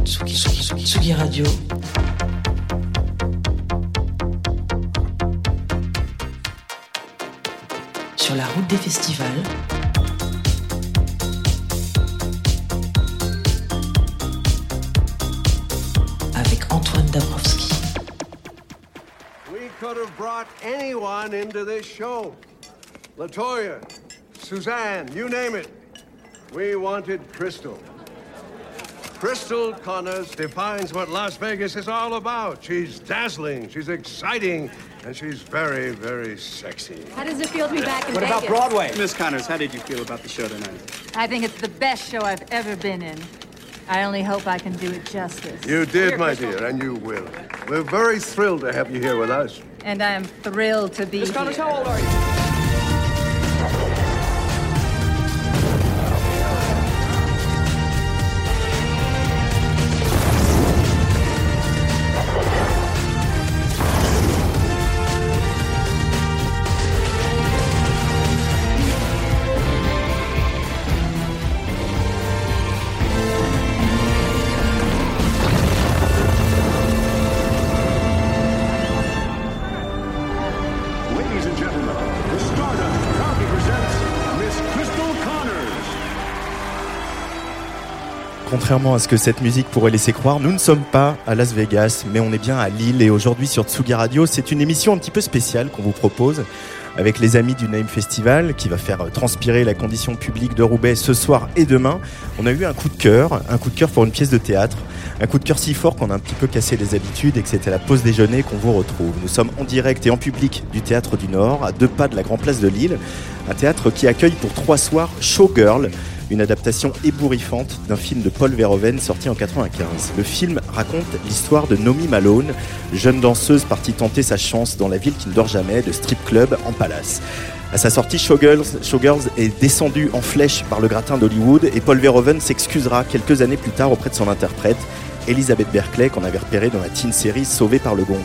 Tsugi, Tsugi, Tsugi, Radio. Sur la route des festivals. Avec Antoine Dabrowski. We could have brought anyone into this show. Latoya, Suzanne, you name it. We wanted Crystal. Crystal Connors defines what Las Vegas is all about. She's dazzling, she's exciting, and she's very, very sexy. How does it feel to be back in What Vegas? What about Broadway? Miss Connors, how did you feel about the show tonight? I think it's the best show I've ever been in. I only hope I can do it justice. You did, my dear, and you will. We're very thrilled to have you here with us. And I am thrilled to be Miss Connors, here. how old are you? Contrairement à ce que cette musique pourrait laisser croire, nous ne sommes pas à Las Vegas, mais on est bien à Lille. Et aujourd'hui sur Tsugi Radio, c'est une émission un petit peu spéciale qu'on vous propose avec les amis du Name Festival qui va faire transpirer la condition publique de Roubaix ce soir et demain. On a eu un coup de cœur, un coup de cœur pour une pièce de théâtre. Un coup de cœur si fort qu'on a un petit peu cassé les habitudes et que c'était à la pause déjeuner qu'on vous retrouve. Nous sommes en direct et en public du Théâtre du Nord, à deux pas de la Grand Place de Lille. Un théâtre qui accueille pour trois soirs Showgirl, une adaptation ébouriffante d'un film de Paul Verhoeven sorti en 95. Le film raconte l'histoire de Nomi Malone, jeune danseuse partie tenter sa chance dans la ville qui ne dort jamais, de strip club en palace. À sa sortie, Showgirls, est descendu en flèche par le gratin d'Hollywood et Paul Verhoeven s'excusera quelques années plus tard auprès de son interprète, Elizabeth Berkeley, qu'on avait repérée dans la teen série Sauvée par le Gong.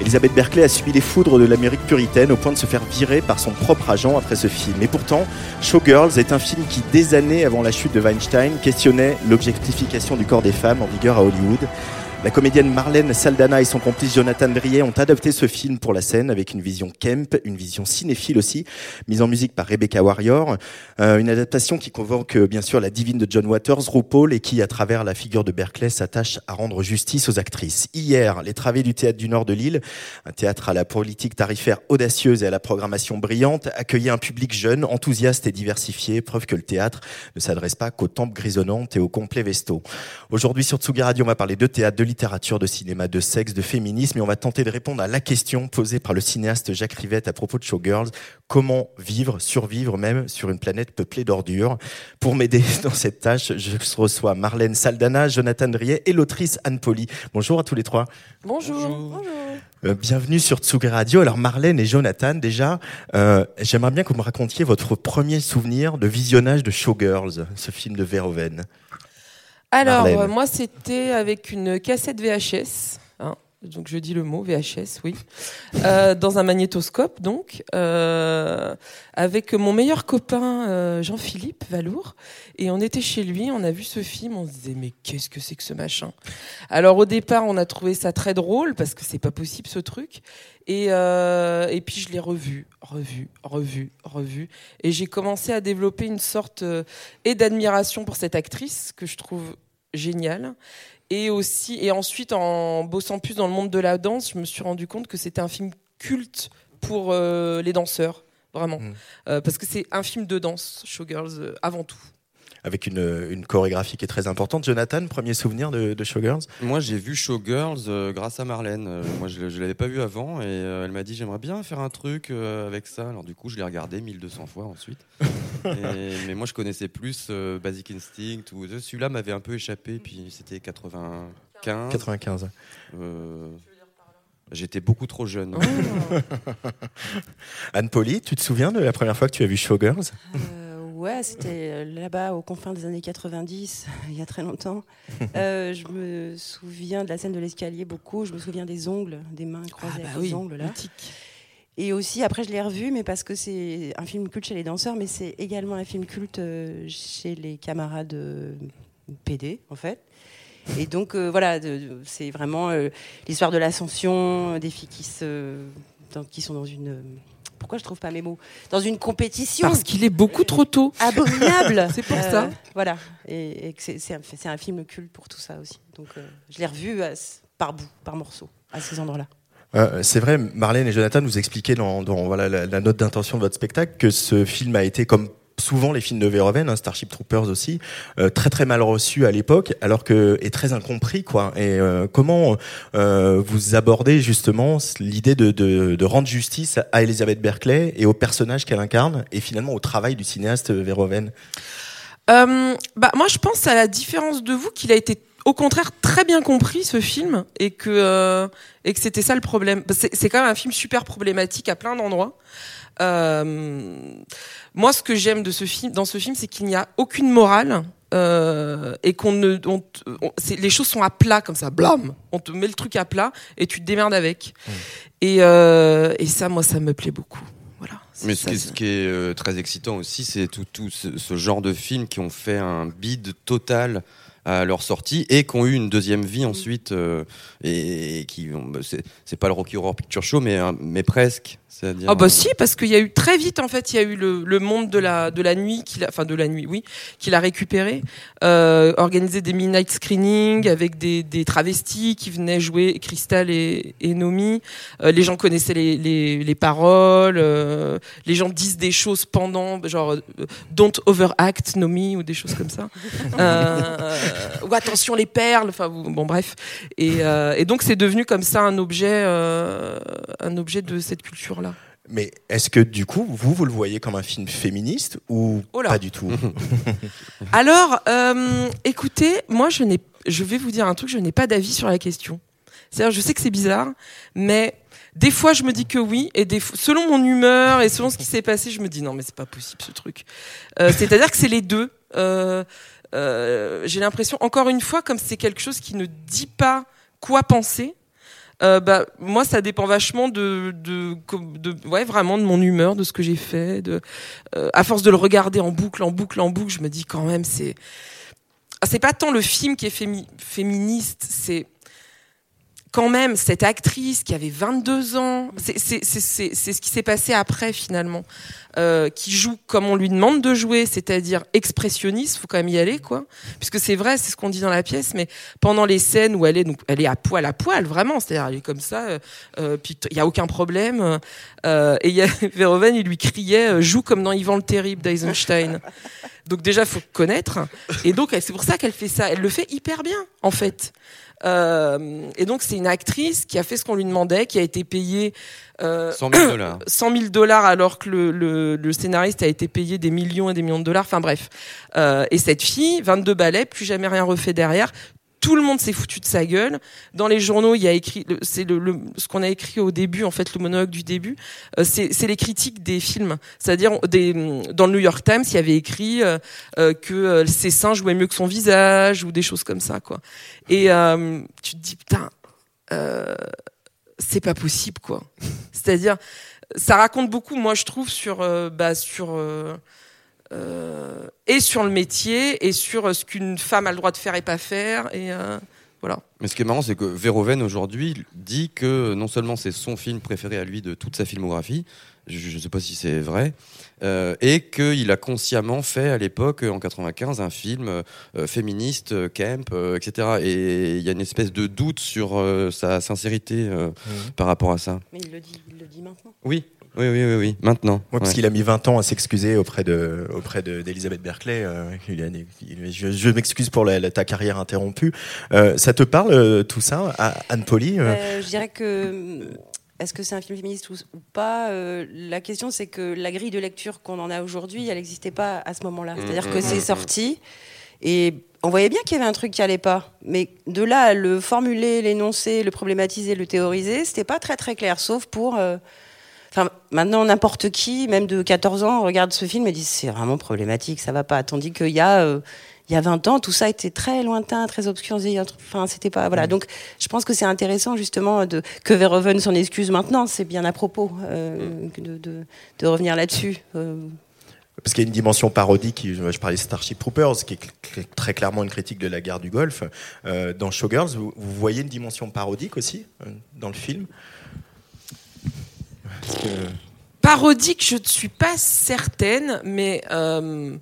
Elizabeth Berkeley a subi les foudres de l'Amérique puritaine au point de se faire virer par son propre agent après ce film. Et pourtant, Showgirls est un film qui, des années avant la chute de Weinstein, questionnait l'objectification du corps des femmes en vigueur à Hollywood. La comédienne Marlène Saldana et son complice Jonathan Drier ont adapté ce film pour la scène avec une vision Kemp, une vision cinéphile aussi, mise en musique par Rebecca Warrior. Euh, une adaptation qui convoque euh, bien sûr la divine de John Waters, RuPaul, et qui, à travers la figure de Berkeley, s'attache à rendre justice aux actrices. Hier, les travées du théâtre du Nord de Lille, un théâtre à la politique tarifaire audacieuse et à la programmation brillante, accueillait un public jeune, enthousiaste et diversifié, preuve que le théâtre ne s'adresse pas qu'aux tempes grisonnantes et aux complets vestaux. Aujourd'hui sur Tsugi Radio, on va parler de théâtre, de littérature, de cinéma, de sexe, de féminisme, et on va tenter de répondre à la question posée par le cinéaste Jacques Rivette à propos de Showgirls. Comment vivre, survivre même sur une planète peuplée d'ordures? Pour m'aider dans cette tâche, je reçois Marlène Saldana, Jonathan Drier et l'autrice Anne Poli. Bonjour à tous les trois. Bonjour. Euh, bienvenue sur Tsugi Radio. Alors Marlène et Jonathan, déjà, euh, j'aimerais bien que vous me racontiez votre premier souvenir de visionnage de Showgirls, ce film de Verhoeven. Alors, euh, moi, c'était avec une cassette VHS. hein, donc, je dis le mot VHS, oui. Euh, dans un magnétoscope, donc, euh, avec mon meilleur copain euh, Jean-Philippe Valour. Et on était chez lui, on a vu ce film, on se disait, mais qu'est-ce que c'est que ce machin? Alors, au départ, on a trouvé ça très drôle, parce que c'est pas possible ce truc. Et, et puis, je l'ai revu, revu, revu, revu. Et j'ai commencé à développer une sorte et d'admiration pour cette actrice que je trouve géniale. Et aussi, et ensuite, en bossant plus dans le monde de la danse, je me suis rendu compte que c'était un film culte pour euh, les danseurs, vraiment. Mm. Euh, parce que c'est un film de danse, Showgirls, euh, avant tout. Avec une, une, chorégraphie qui est très importante. Jonathan, premier souvenir de, de Showgirls? Moi, j'ai vu Showgirls euh, grâce à Marlène. Euh, moi, je ne l'avais pas vu avant et euh, elle m'a dit j'aimerais bien faire un truc avec ça. Alors, du coup, je l'ai regardé 1200 fois ensuite. mais moi, je connaissais plus Basic Instinct. Ou, celui-là m'avait un peu échappé, puis c'était 95. 95. J'étais beaucoup trop jeune. Anne Poli, tu te souviens de la première fois que tu as vu Showgirls? Ouais, c'était euh, là-bas aux confins des années 90, il y a très longtemps. Euh, je me souviens de la scène de l'escalier beaucoup. Je me souviens des ongles, des mains croisées ah, avec les bah ongles là. Et aussi, après, je l'ai revu, mais parce que c'est un film culte chez les danseurs, mais c'est également un film culte euh, chez les camarades PD, en fait. Et donc, voilà, c'est vraiment l'histoire de l'ascension, des filles qui, se, qui sont dans une pourquoi je trouve pas mes mots Dans une compétition. Parce qu'il est beaucoup trop tôt. Abominable. c'est pour ça. Euh, voilà. Et, c'est un, film culte pour tout ça aussi. Donc euh, je l'ai revu par bout, par morceau, à ces endroits-là. Euh, c'est vrai, Marlène et Jonathan nous expliquaient dans, voilà, la, la note d'intention de votre spectacle que ce film a été comme souvent les films de Verhoeven, hein, Starship Troopers aussi, euh, très très mal reçus à l'époque, alors que est très incompris quoi. Et euh, comment euh, vous abordez justement l'idée de, de, de, rendre justice à Elizabeth Berkeley et au personnage qu'elle incarne, et finalement au travail du cinéaste Verhoeven? Bah moi je pense à la différence de vous qu'il a été au contraire très bien compris ce film et que et que c'était ça le problème. C'est quand même un film super problématique à plein d'endroits. Euh, moi, ce que j'aime de ce film, dans ce film, c'est qu'il n'y a aucune morale. Euh, et qu'on ne, on, les choses sont à plat comme ça, blam, on te met le truc à plat et tu te démerdes avec. Mmh. Et, euh, et ça, moi, ça me plaît beaucoup. Voilà. Mais ce, qui, est euh, très excitant aussi, c'est tout, tout ce, ce, genre de films qui ont fait un bide total à leur sortie et qui ont eu une deuxième vie ensuite euh, et, qui bah, c'est pas le Rocky Horror Picture Show mais mais presque ah bah si parce qu'il y a eu très vite en fait il y a eu le, le monde de la de la nuit qui enfin de la nuit oui qu'il a récupéré euh, organisé des midnight screenings avec des, des travestis qui venaient jouer Crystal et, et Nomi. Euh, les gens connaissaient les, les, les paroles euh, les gens disent des choses pendant genre euh, don't overact Nomi ou des choses comme ça. Ou attention les perles enfin bon bref. Et, et donc c'est devenu comme ça un objet un objet de cette culture. Mais est-ce que du coup, vous, vous le voyez comme un film féministe ou oh pas du tout? Alors, euh, écoutez, moi, je, n'ai, je vais vous dire un truc, je n'ai pas d'avis sur la question. C'est-à-dire, je sais que c'est bizarre, mais des fois, je me dis que oui, et des selon mon humeur et selon ce qui s'est passé, je me dis non, mais c'est pas possible ce truc. Euh, c'est-à-dire que c'est les deux. Euh, j'ai l'impression, encore une fois, comme c'est quelque chose qui ne dit pas quoi penser, euh, bah, moi, ça dépend vachement de, de, de, ouais, vraiment de mon humeur, de ce que j'ai fait. De, euh, à force de le regarder en boucle, en boucle, en boucle, je me dis quand même, c'est, c'est pas tant le film qui est féministe, c'est quand même cette actrice qui avait 22 ans, c'est ce qui s'est passé après finalement, euh, qui joue comme on lui demande de jouer, c'est-à-dire expressionniste, faut quand même y aller quoi, puisque c'est vrai, c'est ce qu'on dit dans la pièce, mais pendant les scènes où elle est donc elle est à poil à poil vraiment, c'est-à-dire elle est comme ça, euh, euh puis il y a aucun problème, euh, et y Verhoeven il lui criait euh, joue comme dans Yvan le Terrible d'Eisenstein. Donc déjà faut connaître, et donc c'est pour ça qu'elle fait ça, elle le fait hyper bien en fait. Euh, et donc c'est une actrice qui a fait ce qu'on lui demandait, qui a été payée euh, 100 000 dollars. 100 000 dollars alors que le, le, le, scénariste a été payé des millions et des millions de dollars. Enfin bref. Euh, et cette fille, 22 ballets, plus jamais rien refait derrière tout le monde s'est foutu de sa gueule. Dans les journaux, il y a écrit, c'est le, ce qu'on a écrit au début, en fait, le monologue du début, euh, c'est les critiques des films. C'est-à-dire, des, dans le New York Times, il y avait écrit euh, euh, que ses seins jouaient mieux que son visage ou des choses comme ça, quoi. Et tu te dis, putain, c'est pas possible, quoi. C'est-à-dire, ça raconte beaucoup, moi, je trouve, sur, bah, sur euh, et sur le métier et sur ce qu'une femme a le droit de faire et pas faire. Et euh, voilà. Mais ce qui est marrant, c'est que Verhoeven aujourd'hui dit que non seulement c'est son film préféré à lui de toute sa filmographie, je ne sais pas si c'est vrai, euh, et qu'il a consciemment fait à l'époque, en 95, un film euh, féministe, camp, etc. Et il y a une espèce de doute sur sa sincérité mmh. par rapport à ça. Mais il le dit, il le dit maintenant. Oui, Oui, oui, oui, oui. maintenant. parce qu'il a mis 20 ans à s'excuser auprès de auprès d'Elisabeth Berkeley. je, m'excuse pour ta carrière interrompue. ça te parle tout ça, Anne Poli Je dirais que est-ce que c'est un film féministe ou, pas La question, c'est que la grille de lecture qu'on en a aujourd'hui, elle n'existait pas à ce moment-là. Mm, C'est-à-dire que mm, c'est mm, sorti et on voyait bien qu'il y avait un truc qui allait pas. Mais de là à le formuler, l'énoncer, le problématiser, le théoriser, c'était pas très très clair, sauf pour. Euh, enfin, maintenant, n'importe qui, même de 14 ans, regarde ce film et dit c'est vraiment problématique, ça va pas. Tandis qu'il y a. Euh, il y a 20 ans, tout ça était très lointain, très obscur. Enfin, c'était pas voilà. Donc, je pense que c'est intéressant justement de que Verhoeven s'en excuse maintenant. C'est bien à propos euh, de, de, de, revenir là-dessus. Parce qu'il y a une dimension parodique, je parlais de Starship Troopers, qui est très clairement une critique de la guerre du Golfe. Euh, dans Showgirls, vous, voyez une dimension parodique aussi euh, dans le film? Parodique, je ne suis pas certaine, mais euh,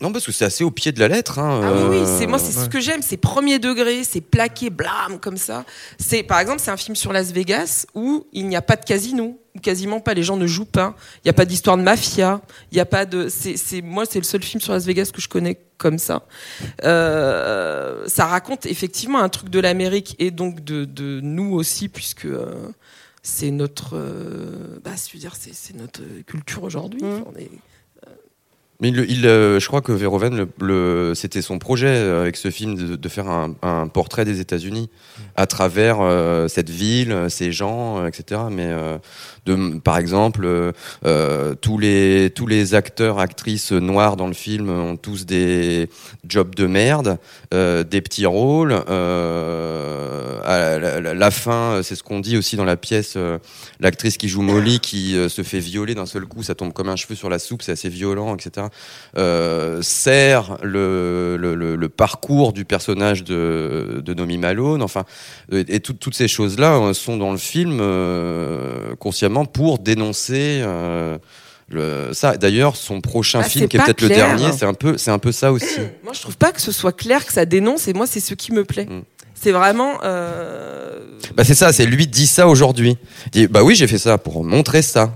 non, parce que c'est assez au pied de la lettre. Hein, ah oui, oui, c'est moi, c'est ce que j'aime, c'est premier degré, c'est plaqué, blâme comme ça. C'est, par exemple, c'est un film sur Las Vegas où il n'y a pas de casino, quasiment pas, les gens ne jouent pas. Il n'y a pas d'histoire de mafia. Il n'y a pas de, c'est, moi, c'est le seul film sur Las Vegas que je connais comme ça. Euh, ça raconte effectivement un truc de l'Amérique et donc de, de, nous aussi, puisque. Euh, c'est notre, euh, bah, je veux dire, c'est, notre culture aujourd'hui. Mmh. On est mais il, euh, je crois que Verhoeven, le, c'était son projet euh, avec ce film de, faire un, portrait des États-Unis à travers euh, cette ville, ces gens, etc. Mais de, par exemple, tous les tous les acteurs, actrices noirs dans le film ont tous des jobs de merde, des petits rôles. à la, fin, c'est ce qu'on dit aussi dans la pièce. L'actrice qui joue Molly qui se fait violer d'un seul coup, ça tombe comme un cheveu sur la soupe, c'est assez violent, etc euh, sert le, le, parcours du personnage de, de Nomi Malone. Enfin, et, toutes ces choses-là euh, sont dans le film euh, pour dénoncer. le, ça. D'ailleurs, son prochain bah, film, qui est peut-être le dernier, c'est un peu, c'est un peu ça aussi. moi, je trouve pas que ce soit clair que ça dénonce, et moi, c'est ce qui me plaît. Mm. C'est vraiment. Bah c'est ça, c'est lui dit ça aujourd'hui. dit bah oui, j'ai fait ça pour montrer ça.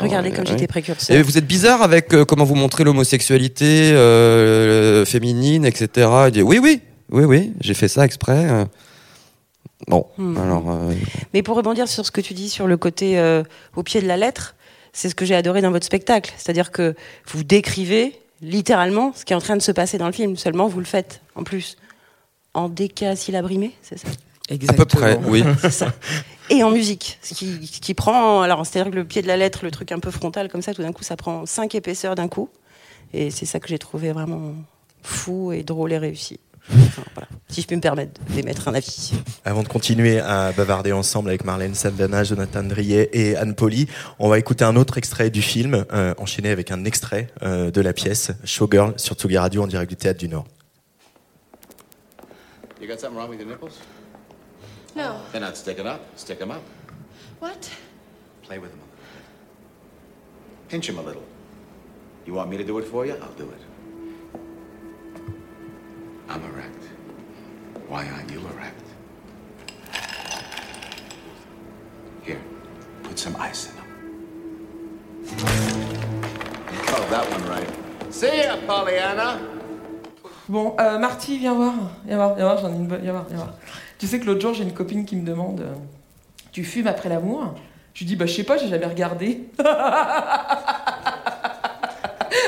Regardez comme j'étais précurseur. Et vous êtes bizarre avec euh, comment vous montrez l'homosexualité euh, féminine, etc. Il dit oui, oui, oui, oui, j'ai fait ça exprès. Euh. Bon, hmm. alors. Mais pour rebondir sur ce que tu dis sur le côté au pied de la lettre, c'est ce que j'ai adoré dans votre spectacle. C'est-à-dire que vous décrivez littéralement ce qui est en train de se passer dans le film. Seulement, vous le faites en plus en décasyllabrimé, c'est ça? Exactement. À peu près, oui. ça. Et en musique, ce qui, qui prend, alors c'est-à-dire que le pied de la lettre, le truc un peu frontal comme ça, tout d'un coup, ça prend cinq épaisseurs d'un coup. Et c'est ça que j'ai trouvé vraiment fou et drôle et réussi. Voilà. Si je peux me permettre d'émettre un avis. Avant de continuer à bavarder ensemble avec Marlène Saldana, Jonathan Drier et Anne Poli, on va écouter un autre extrait du film, euh, enchaîné avec un extrait euh, de la pièce Showgirl sur Tsugi Radio en direct du Théâtre du Nord. You got something wrong with your nipples? No. They're not sticking up. Stick them up. What? Play with them a little. Pinch them a little. You want me to do it for you? I'll do it. I'm erect. Why aren't you erect? Here, put some ice in them. Oh, that one right. See ya, Pollyanna. Bon, euh, Marty, viens voir. Viens voir, viens voir, j'en ai une bonne. Viens voir, viens voir. Tu sais que l'autre jour, j'ai une copine qui me demande euh, Tu fumes après l'amour? Je lui dis Bah, je sais pas, j'ai jamais regardé.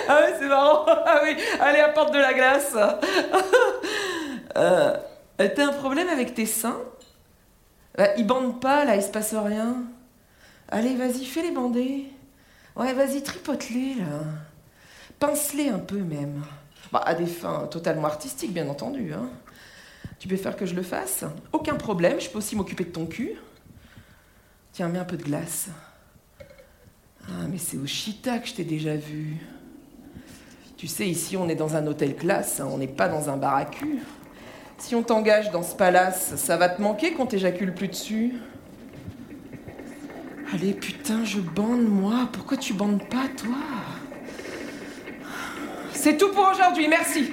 ah ouais, c'est marrant. Ah oui, allez, apporte de la glace. euh, T'as un problème avec tes seins? Bah, Ils bandent pas, là, il se passe rien. Allez, vas-y, fais-les bander. Ouais, vas-y, tripote-les, là. Pince-les un peu, même. Bah, à des fins totalement artistiques, bien entendu. Hein. Tu peux faire que je le fasse? Aucun problème, je peux aussi m'occuper de ton cul. Tiens, mets un peu de glace. Ah, mais c'est au Chita que je t'ai déjà vu. Tu sais, ici, on est dans un hôtel classe, hein, on n'est pas dans un bar. Si on t'engage dans ce palace, ça va te manquer qu'on t'éjacule plus dessus. Allez, putain, je bande, moi. Pourquoi tu bandes pas, toi? C'est tout pour aujourd'hui, merci.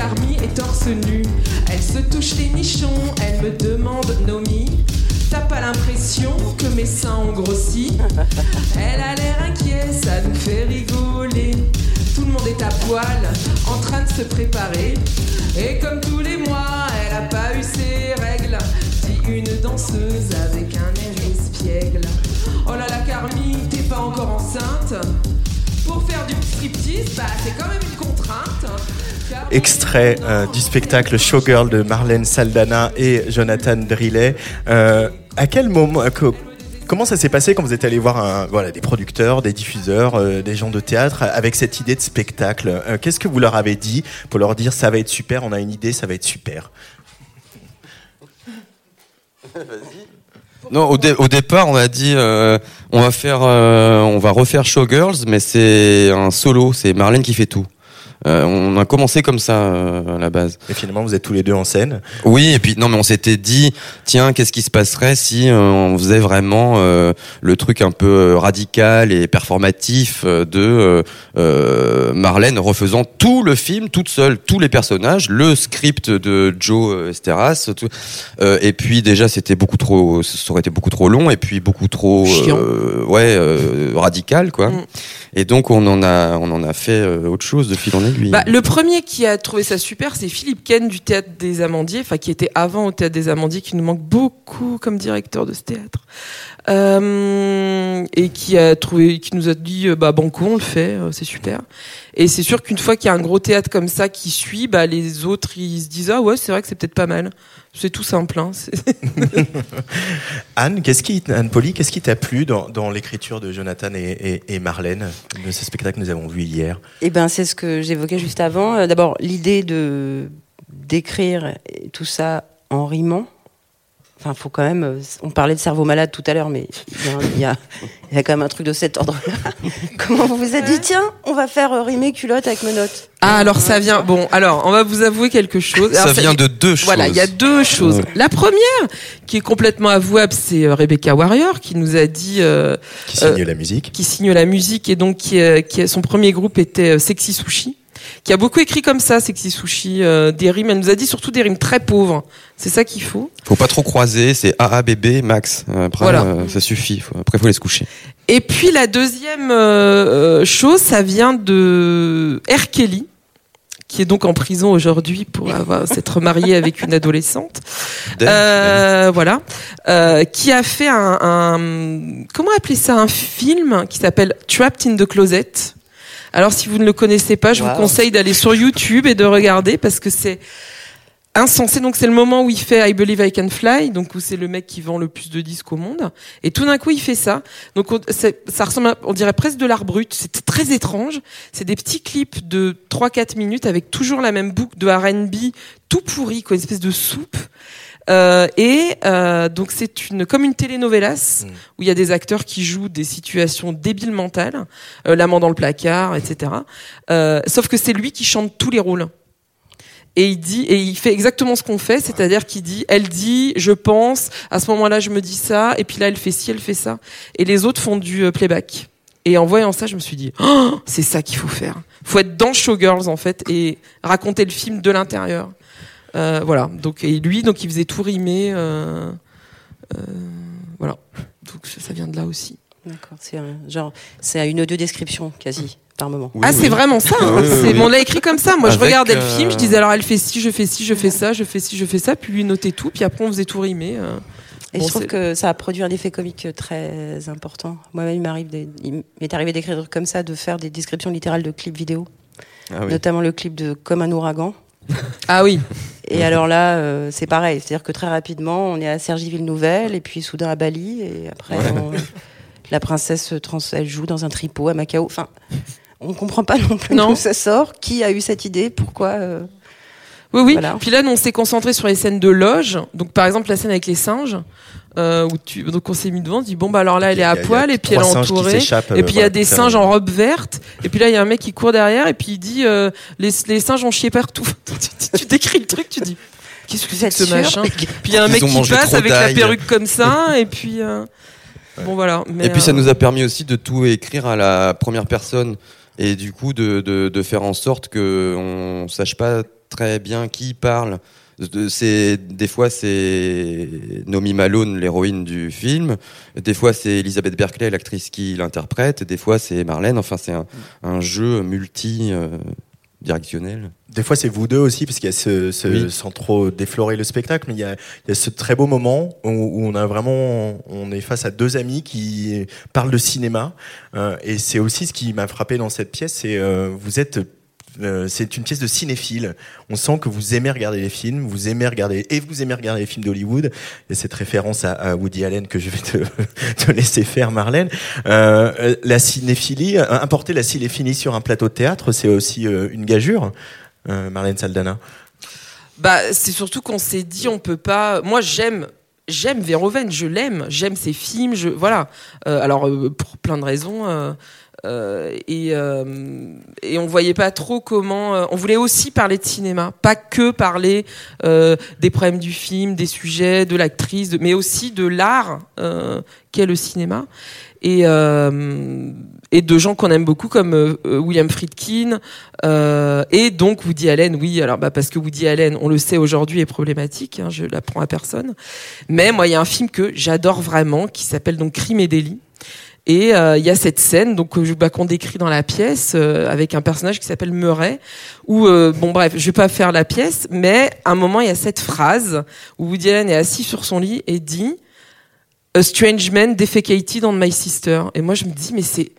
Carmi est torse nu. Elle se touche les nichons, elle me demande Nomi. T'as pas l'impression que mes seins ont grossi? Elle a l'air inquiet, ça nous fait rigoler. Tout le monde est à poil, en train de se préparer. Et comme tous les mois, elle a pas eu ses règles. Dit une danseuse avec un air espiègle. Oh là là, Carmi, t'es pas encore enceinte? Pour faire du striptease, bah c'est quand même une contrainte. Extrait euh, du spectacle Showgirl de Marlène Saldana et Jonathan Drillet. Euh, à quel moment, euh, co- comment ça s'est passé quand vous êtes allé voir un, voilà, des producteurs, des diffuseurs, des gens de théâtre avec cette idée de spectacle Qu'est-ce que vous leur avez dit pour leur dire ça va être super, on a une idée, ça va être super? Non, au, au départ, on a dit on va faire, on va refaire Showgirls, mais c'est un solo, c'est Marlène qui fait tout. Euh, on a commencé comme ça euh, à la base. Et finalement, vous êtes tous les deux en scène. Oui, et puis non, mais on s'était dit, tiens, qu'est-ce qui se passerait si euh, on faisait vraiment euh, le truc un peu euh, radical et performatif euh, de euh, euh, Marlène refaisant tout le film toute seule, tous les personnages, le script de Joe Esteras, tout. Euh, et puis déjà c'était beaucoup trop, ça aurait été beaucoup trop long et puis beaucoup trop, euh, ouais, euh, radical quoi. Mm. Et donc on en a, on en a fait euh, autre chose de fil en aiguille. Bah, le premier qui a trouvé ça super, c'est Philippe Ken du Théâtre des Amandiers, enfin qui était avant au Théâtre des Amandiers, qui nous manque beaucoup comme directeur de ce théâtre, Euh, et qui a trouvé, qui nous a dit, euh, bah banco, on le fait, euh, c'est super. Et c'est sûr qu'une fois qu'il y a un gros théâtre comme ça qui suit, bah les autres ils se disent ah ouais c'est vrai que c'est peut-être pas mal. C'est tout simple. Hein. Anne, qu'est-ce qui, Anne Poli, qu'est-ce qui t'a plu dans, dans l'écriture de Jonathan et, et- et Marlène de ce spectacle que nous avons vu hier? Eh ben, c'est ce que j'évoquais juste avant. Euh, D'abord, l'idée de d'écrire tout ça en rimant. Enfin, faut quand même. euh, On parlait de cerveau malade tout à l'heure, mais il y, a, il y a- il y a quand même un truc de cet ordre-là. Comment vous vous êtes dit, tiens, on va faire euh, rimer culotte avec menottes Ah alors ça vient. Bon alors on va vous avouer quelque chose. Ça vient de deux Voilà, choses. il y a deux choses. La première, qui est complètement avouable, c'est euh, Rebecca Warrior qui nous a dit. euh, Qui signe euh, la musique Qui signe la musique et donc qui, euh, qui son premier groupe était Sexy Sushi. Qui a beaucoup écrit comme ça, Sexy Sushi, euh, des rimes. Elle nous a dit surtout des rimes très pauvres. C'est ça qu'il faut? Faut pas trop croiser, c'est AA bébé max. Après, Voilà. euh, ça suffit. Faut- après, faut aller se coucher. Et puis la deuxième euh, euh, chose, ça vient de R. Kelly, qui est donc en prison aujourd'hui pour avoir s'être marié avec une adolescente. Euh, voilà, Euh, qui a fait un, un- comment appeler ça? Un film qui s'appelle Trapped in the Closet. Alors si vous ne le connaissez pas, je Wow. vous conseille d'aller sur YouTube et de regarder parce que c'est insensé. Donc c'est le moment où il fait I Believe I Can Fly, donc où c'est le mec qui vend le plus de disques au monde. Et tout d'un coup il fait ça. Donc on, ça ressemble, à- on dirait presque de l'art brut. C'est très étrange. C'est des petits clips de 3-4 minutes avec toujours la même boucle de R&B tout pourri, quoi, une espèce de soupe. Euh, et euh, donc c'est une comme une telenovelas où il y a des acteurs qui jouent des situations débiles mentales, euh, l'amant dans le placard, etc. Euh, sauf que c'est lui qui chante tous les rôles. Et il dit, et il fait exactement ce qu'on fait, c'est-à-dire qu'il dit, elle dit, je pense, à ce moment-là, je me dis ça, et puis là, elle fait ci, elle fait ça. Et les autres font du euh, playback. Et en voyant ça, je me suis dit, oh, c'est ça qu'il faut faire. Faut être dans Showgirls, en fait, et raconter le film de l'intérieur. Euh, voilà. Donc, et lui, donc, il faisait tout rimer, euh, euh, voilà. Donc, ça ça vient de là aussi. D'accord, c'est un genre, c'est une audio description quasi par moment. ah, c'est vraiment ça. hein. Oui, C'est-. On l'a écrit comme ça. Moi, je regardais le euh, film, je disais alors elle fait ci, je fais ci, je fais ça, je fais ci, je fais ça, puis lui notait tout, puis après on faisait tout rimer. euh. Et Bon, je trouve que ça a produit un effet comique très important. Moi-même, il m'arrive, des- il m'est arrivé d'écrire comme ça, de faire des descriptions littérales de clips vidéo, Ah oui. notamment le clip de Comme un ouragan. Ah oui. Et alors là, euh, c'est pareil, c'est-à-dire que très rapidement, on est à Cergy-Ville-Nouvelle, et puis soudain à Bali, et après, on- la princesse trans, elle joue dans un tripot à Macao. Enfin, on comprend pas non plus Non. d'où ça sort, qui a eu cette idée, pourquoi. euh, Oui, oui. Voilà. Puis là, nous, on s'est concentré sur les scènes de loge. Donc, par exemple, la scène avec les singes. Euh, où tu... Donc, on s'est mis devant, on se dit, bon, bah alors là, elle est a- à poil, et puis elle est entourée. Et euh, puis, il y a voilà, des singes en robe verte. Et puis là, il y a un mec qui court derrière, et puis il dit, euh, les, les singes ont chié partout. tu, tu décris le truc, tu dis, qu'est-ce que c'est que ce machin Puis il y a un mec qui passe avec la perruque comme ça, et puis. euh, Bon voilà. et puis ça nous a permis aussi de tout écrire à la première personne et du coup de, de, de faire en sorte que on sache pas très bien qui parle. C'est des fois c'est Nomi Malone, l'héroïne du film. Des fois c'est Elisabeth Berkeley, l'actrice qui l'interprète. Des fois c'est Marlène. Enfin c'est un, un, jeu multi. Euh, directionnel. Des fois, c'est vous deux aussi, parce qu'il y a ce, ce sans trop déflorer le spectacle, mais il y a, il y a ce très beau moment où, où, on a vraiment, on est face à deux amis qui parlent de cinéma, euh, et c'est aussi ce qui m'a frappé dans cette pièce, c'est euh, vous êtes euh, c'est une pièce de cinéphile. On sent que vous aimez regarder les films, vous aimez regarder et vous aimez regarder les films d'Hollywood. Et cette référence à, Woody Allen que je vais te, laisser faire, Marlène. Euh, la cinéphilie, importer la cinéphilie sur un plateau de théâtre, c'est aussi euh, une gageure, euh, Marlène Saldana. Bah, c'est surtout qu'on s'est dit, on peut pas. Moi, j'aime j'aime Verhoeven, je l'aime, j'aime ses films, je voilà. Euh, alors pour plein de raisons, euh, euh, et, euh, et on voyait pas trop comment. Euh, on voulait aussi parler de cinéma, pas que parler des problèmes du film, des sujets, de l'actrice, mais aussi de l'art qu'est le cinéma. Et, et de gens qu'on aime beaucoup comme William Friedkin et donc Woody Allen. Oui, alors bah parce que Woody Allen, on le sait aujourd'hui, est problématique. Hein, je l'apprends à personne. Mais moi, il y a un film que j'adore vraiment qui s'appelle donc Crime et délit et euh, il y a cette scène donc bah, qu'on décrit dans la pièce euh, avec un personnage qui s'appelle Murray. Où euh, bon bref, je vais pas faire la pièce, mais à un moment il y a cette phrase où Woody Allen est assis sur son lit et dit A strange man defecated on my sister. Et moi je me dis mais c'est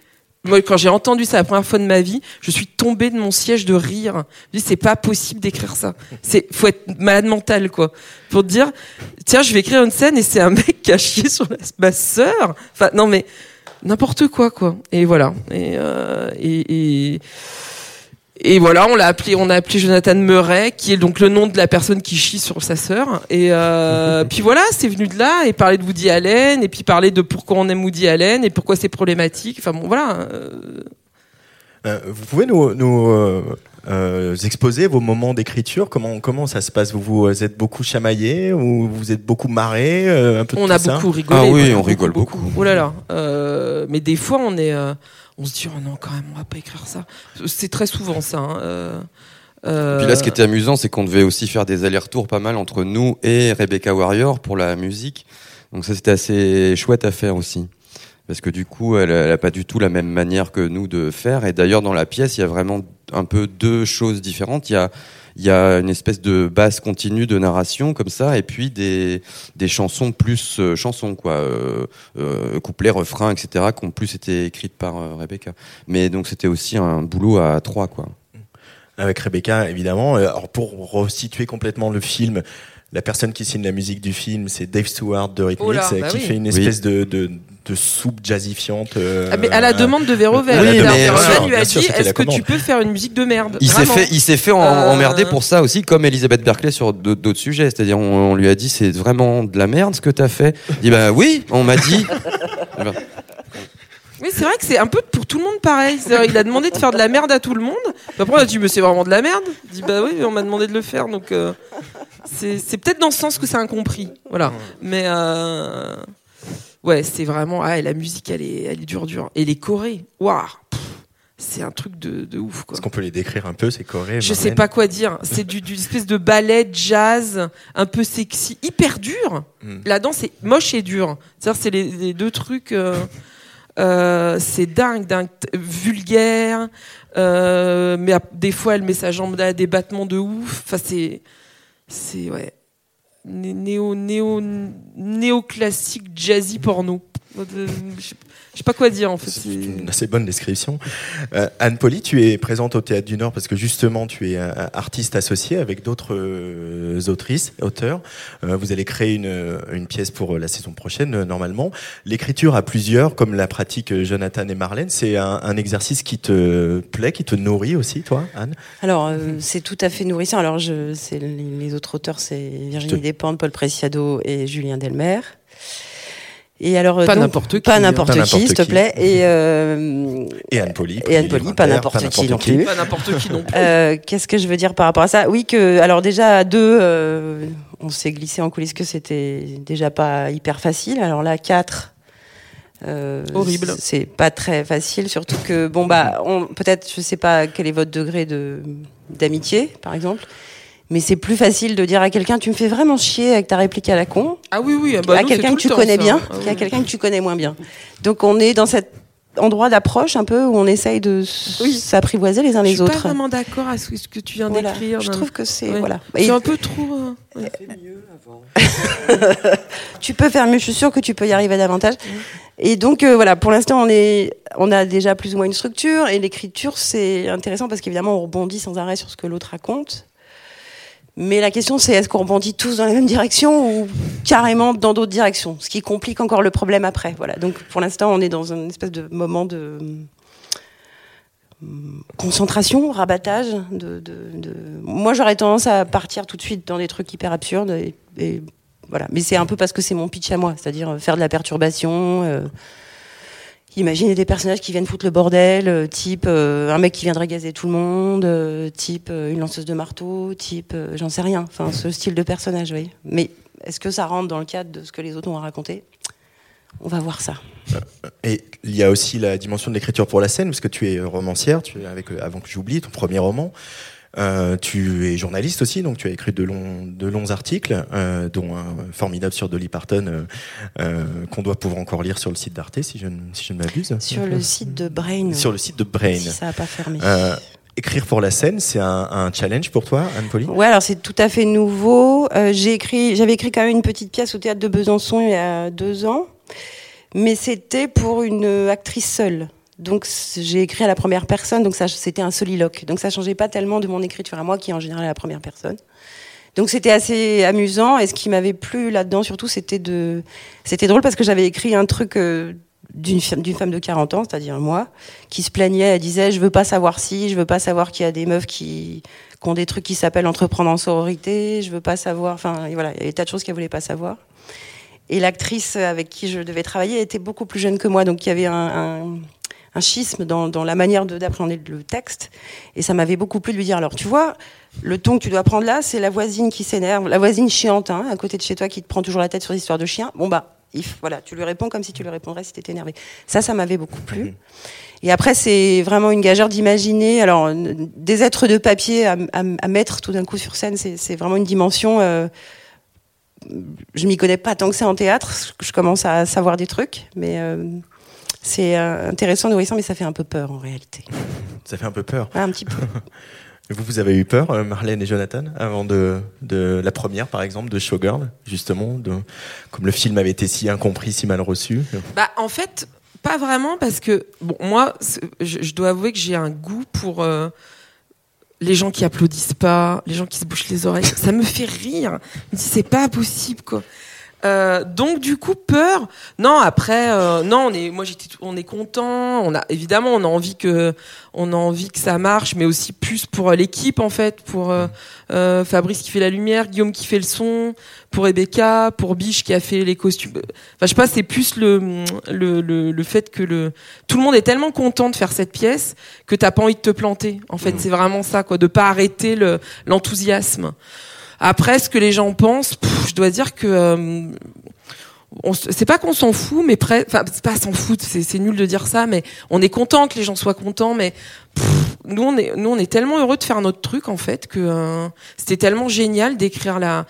quand j'ai entendu ça la première fois de ma vie, je suis tombée de mon siège de rire. Je dis, c'est pas possible d'écrire ça. C'est, faut être malade mental, quoi. Pour dire, tiens, je vais écrire une scène et c'est un mec qui a chié sur ma sœur. Enfin, non, mais, n'importe quoi quoi. Et voilà. Et, euh, et, et, et voilà on l'a appelé on a appelé Jonathan Murray qui est donc le nom de la personne qui chie sur sa sœur. Et euh, puis voilà c'est venu de là et parler de Woody Allen et puis parler de pourquoi on aime Woody Allen et pourquoi c'est problématique. Enfin bon voilà euh. Vous pouvez nous, nous euh, euh, exposer vos moments d'écriture comment, comment ça se passe? Vous, vous êtes beaucoup chamaillé ou vous êtes beaucoup marré un peu On a ça? beaucoup rigolé. Ah oui, on rigole beaucoup. beaucoup. Oh là là. mais des fois, on est, on se dit oh non quand même, on va pas écrire ça. C'est très souvent ça. Hein, Puis là, ce qui était amusant, c'est qu'on devait aussi faire des allers-retours pas mal entre nous et Rebecca Warrior pour la musique. Donc ça, c'était assez chouette à faire aussi parce que du coup, elle n'a pas du tout la même manière que nous de faire. Et d'ailleurs, dans la pièce, il y a vraiment un peu deux choses différentes. Il y a, une espèce de base continue de narration comme ça, et puis des, chansons plus euh, chansons quoi, euh, euh, couplets, refrains, etc., qui ont plus été écrites par Rebecca. Mais donc c'était aussi un boulot à trois quoi. Avec Rebecca, évidemment. Alors pour resituer complètement le film, la personne qui signe la musique du film, c'est Dave Stewart de Rhythmix, oh là, bah qui oui. fait une espèce oui. de, de, de soupe jazzifiante. Euh, ah, mais à la demande de Vérovel. Oui, Vérovel lui a dit Est-ce que tu peux faire une musique de merde Il s'est fait, il s'est fait en, euh... emmerder pour ça aussi, comme Elisabeth Berkeley sur d'autres sujets. C'est-à-dire, on, on, lui a dit C'est vraiment de la merde ce que t'as fait. Il dit Bah oui, on m'a dit. Oui, c'est vrai que c'est un peu pour tout le monde pareil. Il a demandé de faire de la merde à tout le monde. Après, on a dit, mais c'est vraiment de la merde. Il dit, bah oui, on m'a demandé de le faire. Donc, euh, c'est peut-être dans ce sens que c'est incompris. Voilà. Mais, euh, ouais, c'est vraiment. Ah, la musique, elle est, elle est dure, dure. Et les chorés, waouh! C'est un truc de, de ouf. Est-ce qu'on peut les décrire un peu, ces chorés Je sais pas quoi dire. C'est du, du espèce de ballet jazz, un peu sexy, hyper dur. Mm. La danse est moche et dure. C'est-à-dire, c'est les, les, deux trucs. Euh, euh, c'est dingue, dingue, vulgaire. Euh, mais à, des fois, elle met sa jambe à des battements de ouf. Enfin, c'est, c'est ouais, néo, néo, néoclassique jazzy porno. Je sais pas quoi dire en fait. C'est une assez bonne description. Euh, Anne Poli, tu es présente au Théâtre du Nord parce que justement tu es un artiste associé avec d'autres euh, autrices, auteurs. Euh, vous allez créer une, une, pièce pour la saison prochaine euh, normalement. L'écriture à plusieurs, comme la pratique Jonathan et Marlène, c'est un, un, exercice qui te plaît, qui te nourrit aussi, toi, Anne? Alors c'est tout à fait nourrissant. Alors je, les, les autres auteurs, c'est Virginie te... Despentes, Paul Preciado et Julien Delmer. Et alors, pas n'importe qui. Pas n'importe qui, s'il te plaît. Et, euh, et Anne Poli. Et Anne Poli, pas n'importe qui non plus. Pas n'importe qui non plus. Euh, Qu'est-ce que je veux dire par rapport à ça? Oui, que, alors déjà, à deux, euh, on s'est glissé en coulisses que c'était déjà pas hyper facile. Alors là, quatre, Horrible. C'est pas très facile, surtout que bon bah, peut-être, je sais pas quel est votre degré de d'amitié, par exemple. Mais c'est plus facile de dire à quelqu'un tu me fais vraiment chier avec ta réplique à la con. Ah oui oui. Bah à quelqu'un que tu connais bien, ah qu'à quelqu'un que tu connais moins bien. Donc on est dans cet endroit d'approche un peu où on essaye de s'apprivoiser les uns les autres. Je suis pas vraiment d'accord avec ce que tu viens d'écrire. Je trouve que c'est voilà. C'est un peu trop. Euh... mieux avant. tu peux faire mieux. Je suis sûre que tu peux y arriver davantage. Et donc euh, voilà, pour l'instant on est, on a déjà plus ou moins une structure et l'écriture c'est intéressant parce qu'évidemment on rebondit sans arrêt sur ce que l'autre raconte. Mais la question, c'est est-ce qu'on rebondit tous dans la même direction ou carrément dans d'autres directions Ce qui complique encore le problème après. Voilà. Donc pour l'instant, on est dans une espèce de moment de hum, concentration, rabattage. Moi, j'aurais tendance à partir tout de suite dans des trucs hyper absurdes. Voilà. Mais c'est un peu parce que c'est mon pitch à moi, c'est-à-dire faire de la perturbation. Euh, Imaginez des personnages qui viennent foutre le bordel, euh, type euh, un mec qui viendrait gazer tout le monde, euh, type une lanceuse de marteau, type j'en sais rien. Enfin, ce style de personnage, oui. Mais est-ce que ça rentre dans le cadre de ce que les autres ont raconté On va voir ça. Et il y a aussi la dimension de l'écriture pour la scène, parce que tu es romancière, tu avec, avant que j'oublie, ton premier roman. Euh, tu es journaliste aussi, donc tu as écrit de longs, de longs articles, euh, dont un formidable sur Dolly Parton euh, qu'on doit pouvoir encore lire sur le site d'Arte, si je, si je ne m'abuse. Sur le site de Brain. Sur le site de Brain. Si ça n'a pas fermé. Écrire pour la scène, c'est un, un, challenge pour toi, Anne-Pauline? Ouais, alors c'est tout à fait nouveau. j'ai écrit, j'avais écrit quand même une petite pièce au théâtre de Besançon il y a deux ans, mais c'était pour une actrice seule. Donc j'ai écrit à la première personne, donc ça c'était un soliloque. Donc ça changeait pas tellement de mon écriture à moi qui est en général à la première personne. Donc c'était assez amusant et ce qui m'avait plu là-dedans surtout c'était de c'était drôle parce que j'avais écrit un truc euh, d'une femme de 40 ans, c'est-à-dire moi, qui se plaignait, elle disait je veux pas savoir si, je veux pas savoir qu'il y a des meufs qui, qui ont des trucs qui s'appellent entreprendre en sororité, je veux pas savoir, enfin voilà, il y avait des tas de choses qu'elle voulait pas savoir. Et l'actrice avec qui je devais travailler était beaucoup plus jeune que moi, donc il y avait un un schisme dans, dans la manière d'appréhender le texte. Et ça m'avait beaucoup plu de lui dire, alors tu vois, le ton que tu dois prendre là, c'est la voisine qui s'énerve, la voisine chiante, hein, à côté de chez toi, qui te prend toujours la tête sur l'histoire de chien. Bon bah, if, voilà, tu lui réponds comme si tu lui répondrais si t'étais énervé. Ça, ça m'avait beaucoup plu. Mhm. Et après, c'est vraiment une gageure d'imaginer, alors des êtres de papier à, à, mettre tout d'un coup sur scène, c'est vraiment une dimension. Euh, je m'y connais pas tant que ça en théâtre. Je commence à savoir des trucs, mais euh, c'est euh, intéressant, nourrissant, mais ça fait un peu peur en réalité. Ça fait un peu peur. un petit peu. Vous, vous avez eu peur, euh, Marlène et Jonathan, avant de, de la première, par exemple, de Showgirl, justement, de, comme le film avait été si incompris, si mal reçu? Bah, en fait, pas vraiment, parce que, bon, moi, je, dois avouer que j'ai un goût pour euh, les gens qui applaudissent pas, les gens qui se bouchent les oreilles. ça me fait rire. Je me dis, c'est pas possible, quoi. Euh, donc du coup peur. Non après euh, non on est moi j'étais on est content. On a évidemment on a envie que on a envie que ça marche mais aussi plus pour l'équipe en fait pour euh, Fabrice qui fait la lumière, Guillaume qui fait le son, pour Rebecca, pour Biche qui a fait les costumes. Enfin je sais pas c'est plus le, le le, le fait que le tout le monde est tellement content de faire cette pièce que t'as pas envie de te planter. En fait mmh. c'est vraiment ça quoi de pas arrêter le l'enthousiasme. Après, ce que les gens pensent, je dois dire que euh, c'est pas qu'on s'en fout, mais enfin c'est pas s'en fout, c'est nul de dire ça, mais on est content que les gens soient contents, mais nous on est nous on est tellement heureux de faire notre truc en fait que euh, c'était tellement génial d'écrire la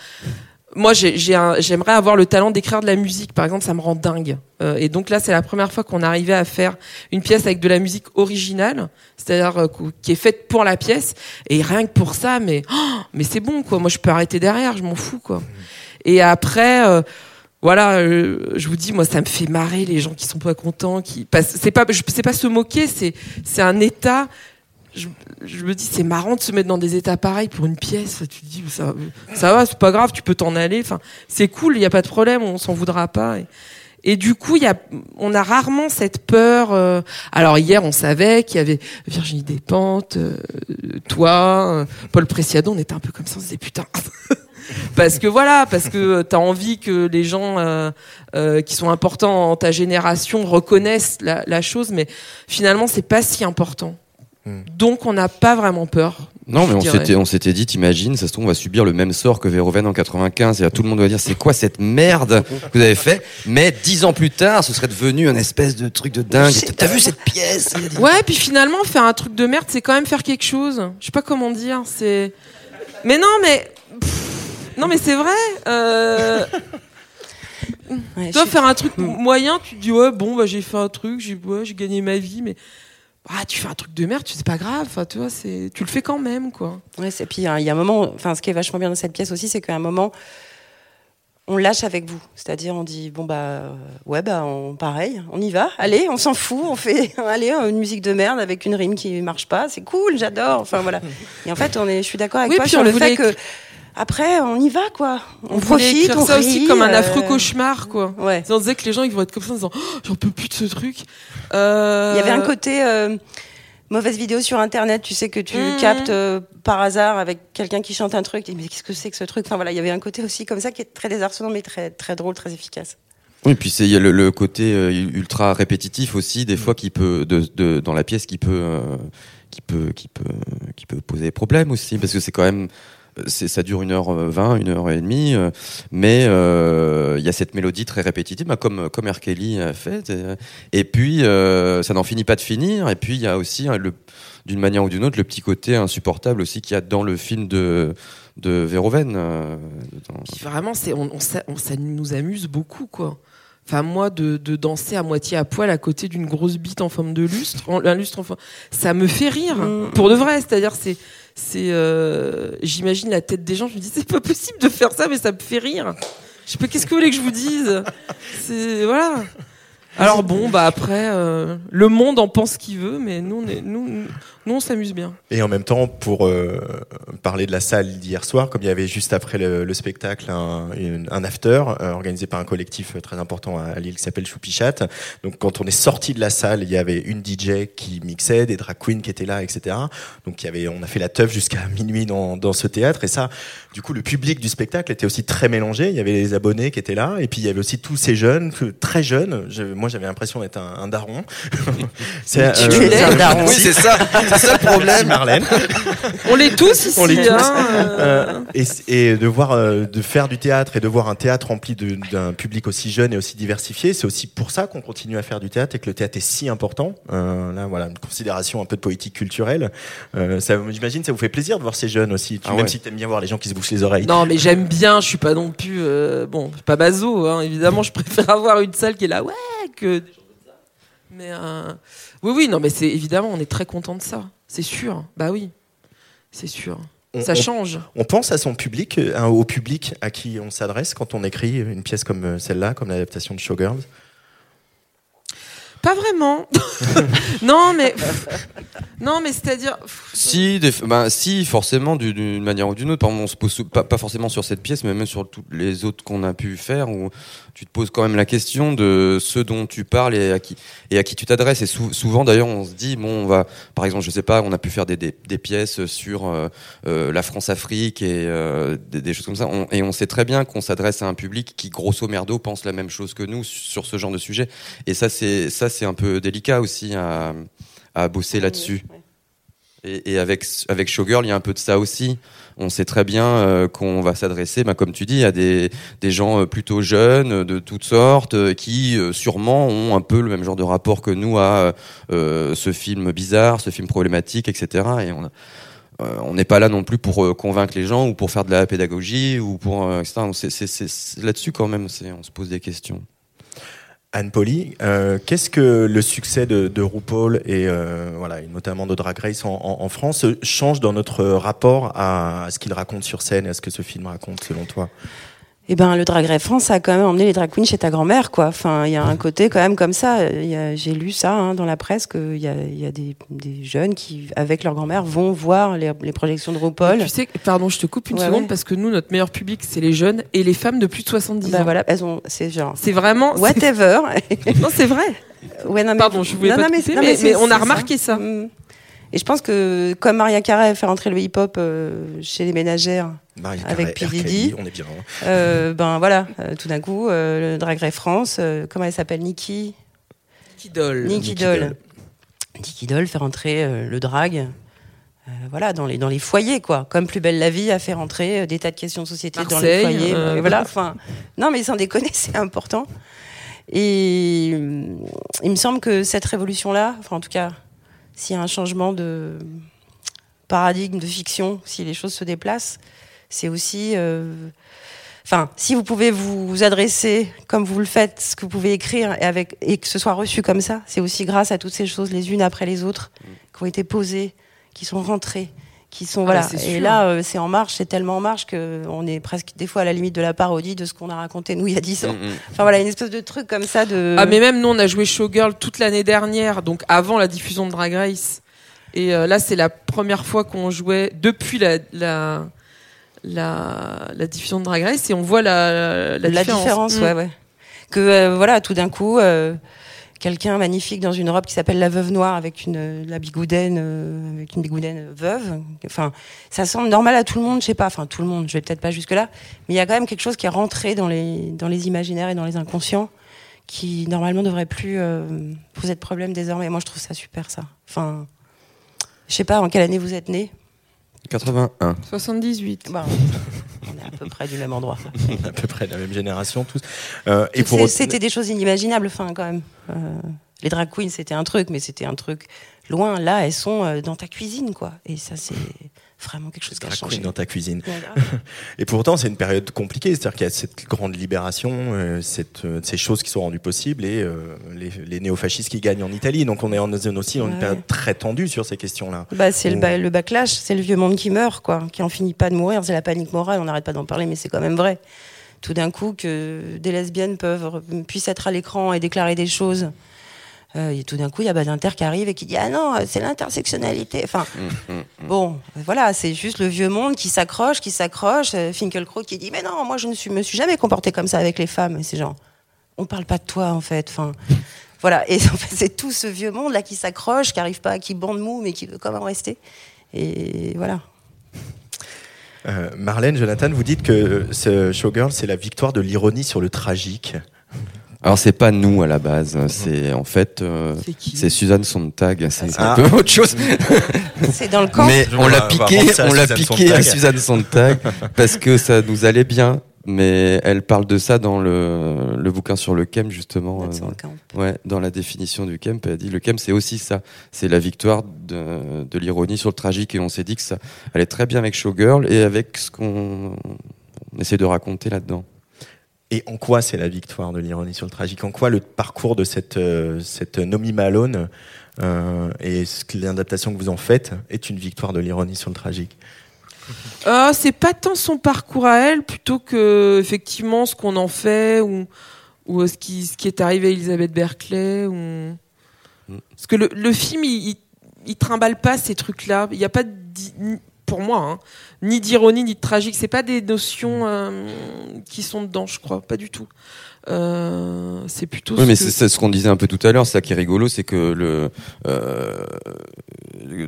moi, j'aimerais avoir le talent d'écrire de la musique, par exemple, ça me rend dingue. Euh, et donc là, c'est la première fois qu'on arrivait à faire une pièce avec de la musique originale, c'est-à-dire euh, qui est faite pour la pièce. Et rien que pour ça, mais oh, mais c'est bon, quoi. Moi, je peux arrêter derrière, je m'en fous, quoi. Et après. Euh, voilà, je vous dis, moi, ça me fait marrer les gens qui sont pas contents, qui, c'est pas, c'est pas se moquer, c'est, c'est un état je, me dis c'est marrant de se mettre dans des états pareils pour une pièce. Tu te dis ça, va, c'est pas grave, tu peux t'en aller. Enfin, c'est cool, il n'y a pas de problème, on s'en voudra pas. Et du coup, y a, on a rarement cette peur. Euh, alors hier, on savait qu'il y avait Virginie Despentes, euh, toi, euh, Paul Preciado, on était un peu comme ça, on se disait putain. parce que voilà, parce que t'as envie que les gens qui sont importants en ta génération reconnaissent la, la chose, mais finalement, c'est pas si important Hmm. Donc on n'a pas vraiment peur. Non, mais on s'était, on s'était dit, t'imagines, ça se trouve, on va subir le même sort que Verhoeven en 95 et tout le monde va dire, c'est quoi cette merde que vous avez fait? Mais dix ans plus tard, ce serait devenu un espèce de truc de dingue. T'as vu cette pièce? Ouais, puis finalement, faire un truc de merde, c'est quand même faire quelque chose. Je sais pas comment dire. C'est. Mais non, mais. Non, mais c'est vrai. Euh... tu dois faire un truc moyen, tu te dis ouais bon bah j'ai fait un truc, j'ai ouais, j'ai gagné ma vie, mais ah, tu fais un truc de merde, c'est pas grave, tu vois, c'est, tu le fais quand même, quoi. Ouais, et puis il y a un moment, enfin, ce qui est vachement bien dans cette pièce aussi, c'est qu'à un moment, on lâche avec vous. C'est-à-dire, on dit, bon, bah, ouais, bah, on, pareil, on y va, allez, on s'en fout, on fait, allez, une musique de merde avec une rime qui marche pas, c'est cool, j'adore, enfin, voilà. Et en fait, on est, je suis d'accord avec toi sur le fait que, après, on y va, quoi. On, profite, on ça aussi comme un affreux euh, cauchemar, quoi. Ouais. On disait que les gens, ils vont être comme ça en disant, oh, j'en peux plus de ce truc. Euh... Il y avait un côté euh, mauvaise vidéo sur Internet, tu sais que tu mmh. captes euh, par hasard avec quelqu'un qui chante un truc, mais qu'est-ce que c'est que ce truc? Enfin voilà, il y avait un côté aussi comme ça qui est très désarçonnant, mais très très drôle, très efficace. Oui, puis il y a le, côté ultra répétitif aussi, des fois qui peut de, de, dans la pièce qui peut qui peut qui peut qui peut poser problème aussi, parce que c'est quand même ça dure une heure vingt, une heure et demie, euh, mais euh, il y a cette mélodie très répétitive, bah, comme comme R. Kelly a fait. Et puis euh, ça n'en finit pas de finir. Et puis il y a aussi hein, le d'une manière ou d'une autre le petit côté insupportable aussi qu'il y a dans le film de de Verhoeven. vraiment, c'est on, ça, nous amuse beaucoup quoi. Enfin, moi, de, de, danser à moitié à poil à côté d'une grosse bite en forme de lustre, un lustre en forme, ça me fait rire, mm. pour de vrai. C'est-à-dire, c'est, c'est, euh, j'imagine la tête des gens. Je me dis, c'est pas possible de faire ça, mais ça me fait rire. Je sais pas, qu'est-ce que vous voulez que je vous dise? C'est voilà. Alors bon, bah après, euh, le monde en pense ce qu'il veut, mais nous, on nous, nous, on s'amuse bien. Et en même temps, pour euh, parler de la salle d'hier soir, comme il y avait juste après le, spectacle un, un after euh, organisé par un collectif très important à, Lille qui s'appelle Choupichat. Donc quand on est sorti de la salle, il y avait une DJ qui mixait, des drag queens qui étaient là, etc. Donc il y avait, on a fait la teuf jusqu'à minuit dans, dans ce théâtre. Et ça, du coup, le public du spectacle était aussi très mélangé. Il y avait les abonnés qui étaient là, et puis il y avait aussi tous ces jeunes, très jeunes. moi, j'avais l'impression d'être un, un, daron. c'est un daron. Oui, c'est ça. C'est ça le problème. Marlène. On l'est tous ici. On l'est tous. Hein, euh. et, et, de voir, euh, de faire du théâtre et de voir un théâtre rempli d'un public aussi jeune et aussi diversifié, c'est aussi pour ça qu'on continue à faire du théâtre et que le théâtre est si important. Euh, là, voilà, une considération un peu de politique culturelle. Euh, J'imagine, ça vous fait plaisir de voir ces jeunes aussi, ah même si tu aimes bien voir les gens qui se bouchent les oreilles. Non, mais j'aime bien. Je suis pas non plus, euh, bon, pas bazo. Hein, évidemment, je préfère avoir une salle qui est là, ouais, que des gens comme ça. Mais oui, oui, non, mais c'est évidemment, on est très content de ça. C'est sûr. Bah oui, c'est sûr. ça change. On, pense à son public, euh, au public à qui on s'adresse quand on écrit une pièce comme euh, celle-là, comme l'adaptation de Showgirls? Pas vraiment. non, mais non, mais c'est-à-dire. Si, ben, si, forcément, d'une manière ou d'une autre. on se pose pas, pas, forcément sur cette pièce, mais même sur toutes les autres qu'on a pu faire, où tu te poses quand même la question de ce dont tu parles et à qui et à qui tu t'adresses. Et souvent, d'ailleurs, on se dit, bon, on va, par exemple, je sais pas, on a pu faire des, des, des pièces sur euh, euh la France-Afrique et euh, des, des, choses comme ça, et on sait très bien qu'on s'adresse à un public qui, grosso merdo, pense la même chose que nous sur ce genre de sujet. Et ça, c'est ça, c'est un peu délicat aussi à, à bosser là-dessus. Et, et, avec avec Showgirl, il y a un peu de ça aussi. On sait très bien euh, qu'on va s'adresser, bah, comme tu dis, à des, des gens euh, plutôt jeunes, de toutes sortes, euh, qui sûrement ont un peu le même genre de rapport que nous à ce film bizarre, ce film problématique, etc. Et on on n'est pas là non plus pour convaincre les gens ou pour faire de la pédagogie ou pour etc. C'est là-dessus quand même, on se pose des questions. Anne Poli, euh, qu'est-ce que le succès de, de RuPaul et euh, voilà, notamment de Drag Race en, en, France change dans notre rapport à, à ce qu'il raconte sur scène et à ce que ce film raconte selon toi? Eh ben le Drag Race France a quand même emmené les drag queens chez ta grand-mère, quoi. Enfin, il y a un côté quand même comme ça. J'ai lu ça hein, dans la presse qu'il y a, y a des, des, jeunes qui, avec leur grand-mère, vont voir les, les, projections de RuPaul. tu sais, pardon, je te coupe une seconde parce que nous, notre meilleur public, c'est les jeunes et les femmes de plus de 70 bah ans. voilà, elles ont, c'est genre. C'est vraiment. Whatever. non, c'est vrai. Ouais, non, mais, pardon, je voulais pas mais, mais, mais, on a remarqué ça. Mm. Et je pense que comme Maria Carey fait rentrer le hip-hop euh, chez les ménagères avec P. on est bien. Hein. Euh, ben voilà, euh, tout d'un coup, le Drag Race France, comment elle s'appelle Nikki? Nikki Doll. Nikki, Doll. Dick Idol fait rentrer le drag. voilà, dans les, dans les foyers, quoi. Comme Plus belle la vie a fait rentrer des tas de questions de société dans les foyers. voilà, enfin, non, mais sans déconner, c'est important. Et il me semble que cette révolution-là, enfin, en tout cas, s'il y a un changement de paradigme de fiction, si les choses se déplacent, c'est aussi. Euh, enfin, si vous pouvez vous adresser comme vous le faites, ce que vous pouvez écrire et, avec, et que ce soit reçu comme ça, c'est aussi grâce à toutes ces choses les unes après les autres qui ont été posées, qui sont rentrées, qui sont ah, voilà. et là, euh, c'est en marche, c'est tellement en marche qu'on est presque des fois à la limite de la parodie de ce qu'on a raconté nous il y a 10 ans. Mm, mm. Enfin voilà, une espèce de truc comme ça de. Ah mais même nous on a joué Showgirl toute l'année dernière, donc avant la diffusion de Drag Race. Et euh, là c'est la première fois qu'on jouait depuis la, la la, diffusion de Drag Race et on voit la, la, la différence. Mm. ouais, ouais. Que euh, voilà, tout d'un coup, quelqu'un magnifique dans une robe qui s'appelle la veuve noire avec une la bigoudaine euh, avec une bigoudaine veuve. Enfin ça semble normal à tout le monde je sais pas. Enfin tout le monde je vais peut-être pas jusque là mais il y a quand même quelque chose qui est rentré dans les dans les imaginaires et dans les inconscients qui normalement devrait plus euh, poser de problème désormais. Moi je trouve ça super ça. Enfin je sais pas en quelle année vous êtes né 81 78 on est à peu près du même endroit. à peu près de la même génération tous. Euh, et pour c'était des choses inimaginables, enfin quand même. Euh, les drag queens, c'était un truc, mais c'était un truc loin. Là, elles sont euh, dans ta cuisine, quoi. Et ça, c'est vraiment quelque chose qui a changé. dans ta cuisine. et pourtant, c'est une période compliquée. C'est-à-dire qu'il y a cette grande libération, cette, ces choses qui sont rendues possibles et les, les néofascistes qui gagnent en Italie. Donc, on est en, aussi dans une période très tendue sur ces questions-là. Bah, c'est le, le, backlash, c'est le vieux monde qui meurt, quoi, qui en finit pas de mourir. C'est la panique morale. On n'arrête pas d'en parler, mais c'est quand même vrai tout d'un coup que des lesbiennes peuvent puissent être à l'écran et déclarer des choses. Euh, et tout d'un coup, il y a Badinter qui arrive et qui dit Ah non, c'est l'intersectionnalité. Enfin, mm, mm, mm. bon, voilà, c'est juste le vieux monde qui s'accroche, qui s'accroche. Euh, Finkelkraut qui dit Mais non, moi, je ne me suis jamais comporté comme ça avec les femmes. Et c'est genre, on parle pas de toi, en fait. Enfin, voilà. Et en fait, c'est tout ce vieux monde là qui s'accroche, qui arrive pas, qui bande mou, mais qui veut quand même rester. Et voilà. Euh, Marlène, Jonathan, vous dites que ce Showgirl, c'est la victoire de l'ironie sur le tragique. Alors c'est pas nous à la base, c'est en fait euh, c'est Suzanne Sontag, c'est un peu autre chose. C'est dans le camp. Mais on l'a piqué, on l'a piqué à Suzanne Sontag parce que ça nous allait bien. Mais elle parle de ça dans le, le bouquin sur le Kem justement. Euh, ouais, dans la définition du Kemp, elle dit le Kem c'est aussi ça, c'est la victoire de, de l'ironie sur le tragique. Et on s'est dit que ça allait très bien avec Showgirl et avec ce qu'on essaie de raconter là-dedans. Et en quoi c'est la victoire de l'ironie sur le tragique? En quoi le parcours de cette, euh, cette Nomi Malone euh, et l'adaptation que vous en faites est une victoire de l'ironie sur le tragique? Euh, c'est pas tant son parcours à elle, plutôt que effectivement ce qu'on en fait ou, ou ce, qui, ce qui est arrivé à Elisabeth Berkeley. Ou... Parce que le, le film, il, il, trimballe pas ces trucs-là. Il n'y a pas, pour moi, hein, ni d'ironie ni de tragique. C'est pas des notions euh, qui sont dedans, je crois, pas du tout. Euh, c'est plutôt. Oui, mais c'est ce qu'on disait un peu tout à l'heure. Ça qui est rigolo, c'est que le euh,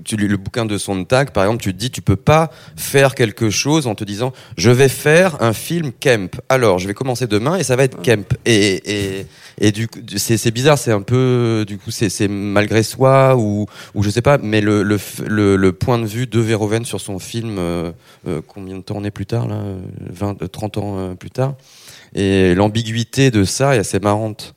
tu lis le bouquin de Sontag, par exemple, tu te dis tu peux pas faire quelque chose en te disant je vais faire un film Kemp. Alors je vais commencer demain et ça va être Kemp. Et et, et du coup c'est bizarre, c'est un peu du coup c'est malgré soi ou ou je sais pas, mais le le, le, point de vue de Verhoeven sur son film euh, euh, combien de temps on est plus tard là 20 30 ans plus tard et l'ambiguïté de ça est assez marrante.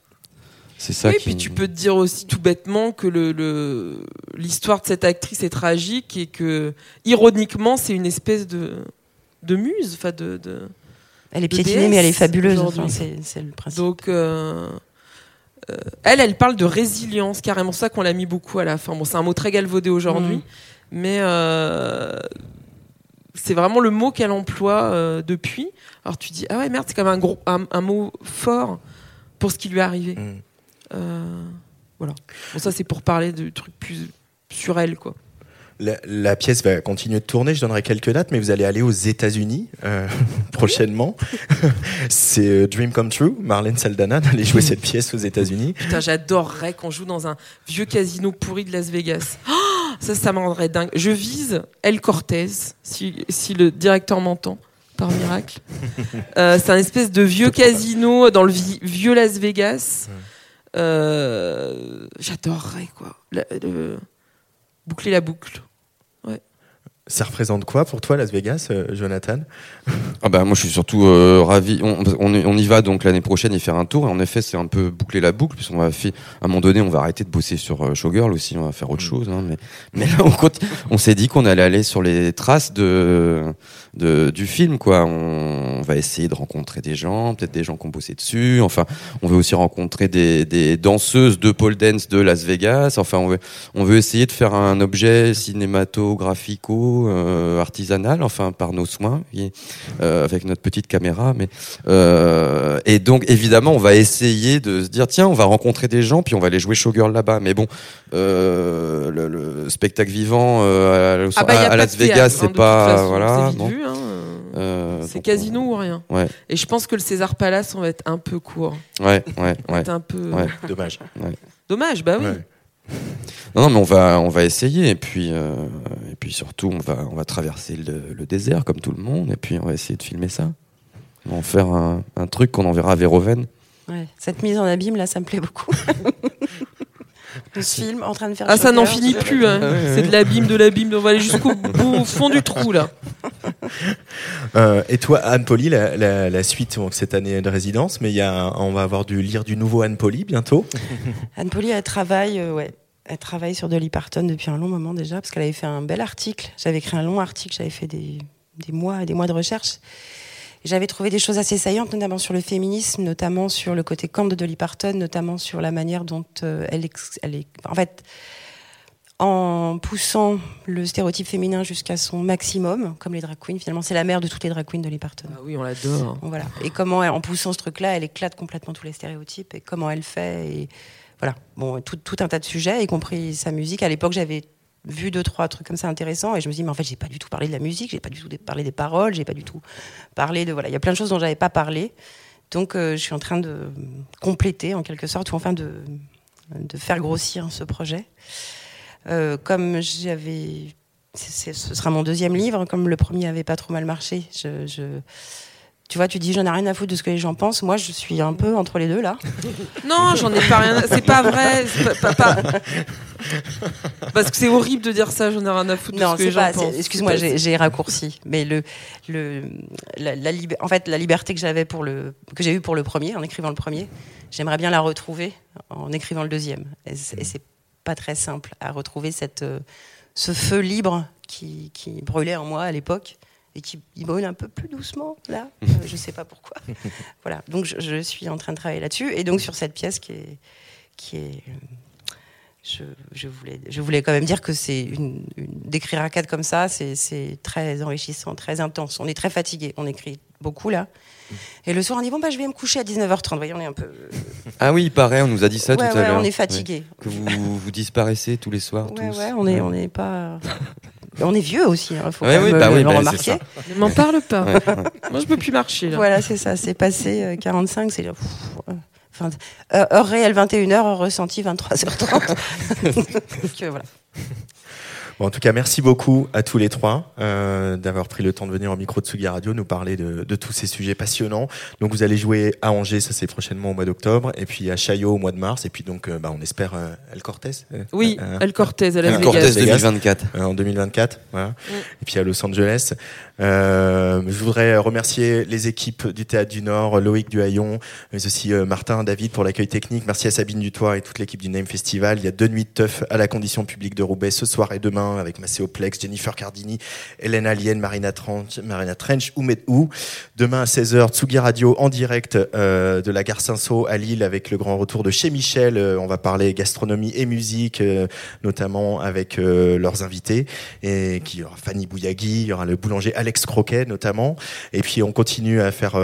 C'est ça. Oui, puis tu peux te dire aussi tout bêtement que le l'histoire de cette actrice est tragique et que ironiquement c'est une espèce de de muse, enfin de, de, Elle est piétinée mais elle est fabuleuse. c'est le principe. Donc euh, euh, elle, elle parle de résilience, carrément ça qu'on l'a mis beaucoup à la fin. Bon, c'est un mot très galvaudé aujourd'hui, mm. mais euh, c'est vraiment le mot qu'elle emploie depuis. Alors tu dis ah ouais merde c'est quand même un gros un, mot fort pour ce qui lui est arrivé. Mm. Euh, voilà. Bon ça c'est pour parler de trucs plus sur elle quoi. La, pièce va continuer de tourner. Je donnerai quelques dates, mais vous allez aller aux États-Unis euh, prochainement. c'est euh, Dream Come True. Marlène Saldana d'aller jouer cette pièce aux États-Unis. Putain, j'adorerais qu'on joue dans un vieux casino pourri de Las Vegas. Oh, ça, ça me rendrait dingue. Je vise El Cortez, si, si le directeur m'entend par miracle. Euh, c'est un espèce de vieux casino dans le vieux Las Vegas. J'adorerais quoi. Boucler la boucle. Ça représente quoi pour toi Las Vegas, euh, Jonathan? Ah bah, Moi je suis surtout euh, ravi. On, on, y va donc l'année prochaine y faire un tour. Et en effet c'est un peu boucler la boucle. Puisqu'on va faire, à un moment donné on va arrêter de bosser sur euh, Showgirl aussi. On va faire autre mm. chose. Hein, mais, mais là on, on s'est dit qu'on allait aller sur les traces de, de, du film. quoi. On, va essayer de rencontrer des gens, peut-être des gens qui ont bossé dessus. Enfin on veut aussi rencontrer des, des danseuses de pole dance de Las Vegas. Enfin on veut, on veut essayer de faire un objet cinématographico euh, artisanal, enfin par nos soins, euh, avec notre petite caméra. Mais euh, et donc évidemment, on va essayer de se dire tiens, on va rencontrer des gens, puis on va aller jouer showgirl là-bas. Mais bon, le, spectacle vivant à, ah bah, Las Vegas, c'est pas voilà. Hein. c'est casino ou rien. Ouais. Et je pense que le César Palace, on va être un peu court. Ouais, ouais, ouais. un peu. Dommage. Dommage, bah oui. Non, non, mais on va, on va essayer. Et puis, euh, et puis surtout, on va, on va traverser le, désert comme tout le monde. Et puis, on va essayer de filmer ça. On va en faire un, un truc qu'on enverra à Véroven. Ouais, cette mise en abîme, là, ça me plaît beaucoup. Le film en train de faire. Ah, ça n'en finit plus. Hein. Ah C'est de l'abîme, de l'abîme. On va aller jusqu'au fond du trou, là. Euh, et toi, Anne Poli, la, la, suite donc, cette année de résidence, mais y a, on va avoir dû lire du nouveau Anne Poli bientôt. Anne Poli, elle travaille, euh, ouais. Elle travaille sur Dolly Parton depuis un long moment déjà, parce qu'elle avait fait un bel article. J'avais écrit un long article, j'avais fait des, des mois et des mois de recherche. J'avais trouvé des choses assez saillantes, notamment sur le féminisme, notamment sur le côté camp de Dolly Parton, notamment sur la manière dont euh, elle, elle est. En fait, en poussant le stéréotype féminin jusqu'à son maximum, comme les drag queens. Finalement, c'est la mère de toutes les drag queens de Parton. Ah oui, on l'adore. Voilà. Et comment, en poussant ce truc-là, elle éclate complètement tous les stéréotypes et comment elle fait. Et voilà. Bon, tout, tout un tas de sujets, y compris sa musique. À l'époque, j'avais vu deux trois trucs comme ça intéressants et je me suis dit mais en fait j'ai pas du tout parlé de la musique j'ai pas du tout parlé des paroles j'ai pas du tout parlé de voilà il y a plein de choses dont j'avais pas parlé. Donc euh, je suis en train de compléter en quelque sorte ou enfin de de faire grossir ce projet. Euh, comme j'avais ce sera mon deuxième livre comme le premier avait pas trop mal marché je tu vois, tu dis j'en ai rien à foutre de ce que les gens pensent. Moi, je suis un peu entre les deux là. Non, j'en ai pas rien. C'est pas vrai. Pas, Parce que c'est horrible de dire ça. J'en ai rien à foutre de ce que les gens pensent. Excuse-moi, j'ai raccourci. Mais le, le, la, en fait, la liberté que j'avais pour le, que j'ai eue pour le premier, en écrivant le premier, j'aimerais bien la retrouver en écrivant le deuxième. Et c'est pas très simple à retrouver cette, euh, ce feu libre qui, qui brûlait en moi à l'époque et qui brûle un peu plus doucement là. Euh, je ne sais pas pourquoi. voilà. Donc je, suis en train de travailler là-dessus et donc sur cette pièce qui est qui est je, je, voulais, je voulais quand même dire que c'est une, d'écrire à quatre comme ça, c'est très enrichissant, très intense. On est très fatigué, on écrit beaucoup là. Et le soir, on dit bon bah je vais me coucher à 19h30. Voyez, on est un peu. Ah oui, il paraît, on nous a dit ça tout à l'heure. On est fatigué. Que vous, vous disparaissez tous les soirs. Ouais, tous. ouais, on est, on n'est pas. On est vieux aussi, il hein, faut oui, bah le, bah, remarquer. Ne m'en parle pas. Moi, je peux plus marcher. Là. Voilà, c'est ça. C'est passé 45, euh, c'est enfin, heure réelle 21h, heure ressentie 23h30. Donc, voilà en tout cas, merci beaucoup à tous les trois euh, d'avoir pris le temps de venir au micro de Sugi Radio nous parler de, de, tous ces sujets passionnants. Donc, vous allez jouer à Angers, ça c'est prochainement au mois d'octobre, et puis à Chaillot au mois de mars, et puis donc, euh, bah, on espère euh, El Cortez. Euh, oui, El Cortez à El Cortez 2024. en 2024, voilà. Et puis à Los Angeles. Je voudrais remercier les équipes du Théâtre du Nord, Loïc Duhaillon, mais aussi Martin, David pour l'accueil technique. Merci à Sabine Dutoit et toute l'équipe du Name Festival. Il y a deux nuits de teuf à la condition publique de Roubaix ce soir et demain avec Maceo Plex, Jennifer Cardini, Hélène Alien, Marina Trench, Marina Trench, Oumed Ou. Demain à 16h, Tsugi Radio en direct euh, de la gare Saint-Saul à Lille avec le grand retour de chez Michel. Euh, on va parler gastronomie et musique, euh, notamment avec leurs invités. Et qui aura Fanny Bouyagui, il y aura le boulanger Alex Croquet notamment. Et puis on continue à faire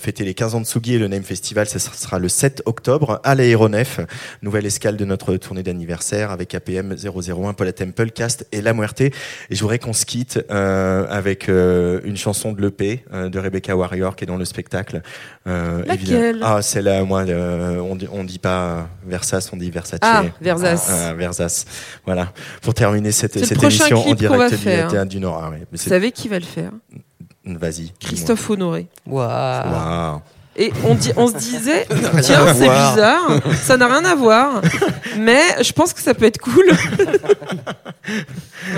fêter les 15 ans de Tsugi et le Name Festival. Ça sera le 7 octobre à l'aéronef. Nouvelle escale de notre tournée d'anniversaire avec APM 001, Paula Temple, Cast et La Muerte. Et je voudrais qu'on se quitte euh, avec euh, une chanson de l'EP euh, de Rebecca Warrior qui est dans le spectacle. Laquelle? Ah, c'est là, moi, on, on dit pas Versace, on dit Versace. Ah, Versace. Ah, Versace. Voilà. Pour terminer cette, cette émission en direct du Nord. Ah, Vous savez qui va le faire Vas-y. Christophe Honoré. Waouh. Wow. Et on, dit, on se disait, tiens, c'est bizarre, ça n'a rien à voir, mais je pense que ça peut être cool.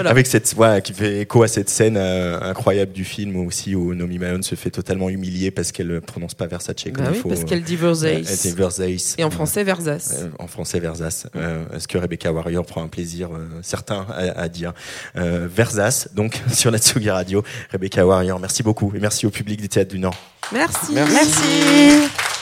Avec cette voix qui fait écho à cette scène euh, incroyable du film aussi où Nomi Malone se fait totalement humilier parce qu'elle ne prononce pas Versace comme bah il faut. parce qu'elle dit Versace. Et en français Versace. Euh, en français Versace. Euh, Est-ce que Rebecca Warrior prend un plaisir euh, certain à, à dire Versace, donc sur la Tsugi Radio. Rebecca Warrior, merci beaucoup et merci au public du Théâtre du Nord. Merci. Merci. merci. you.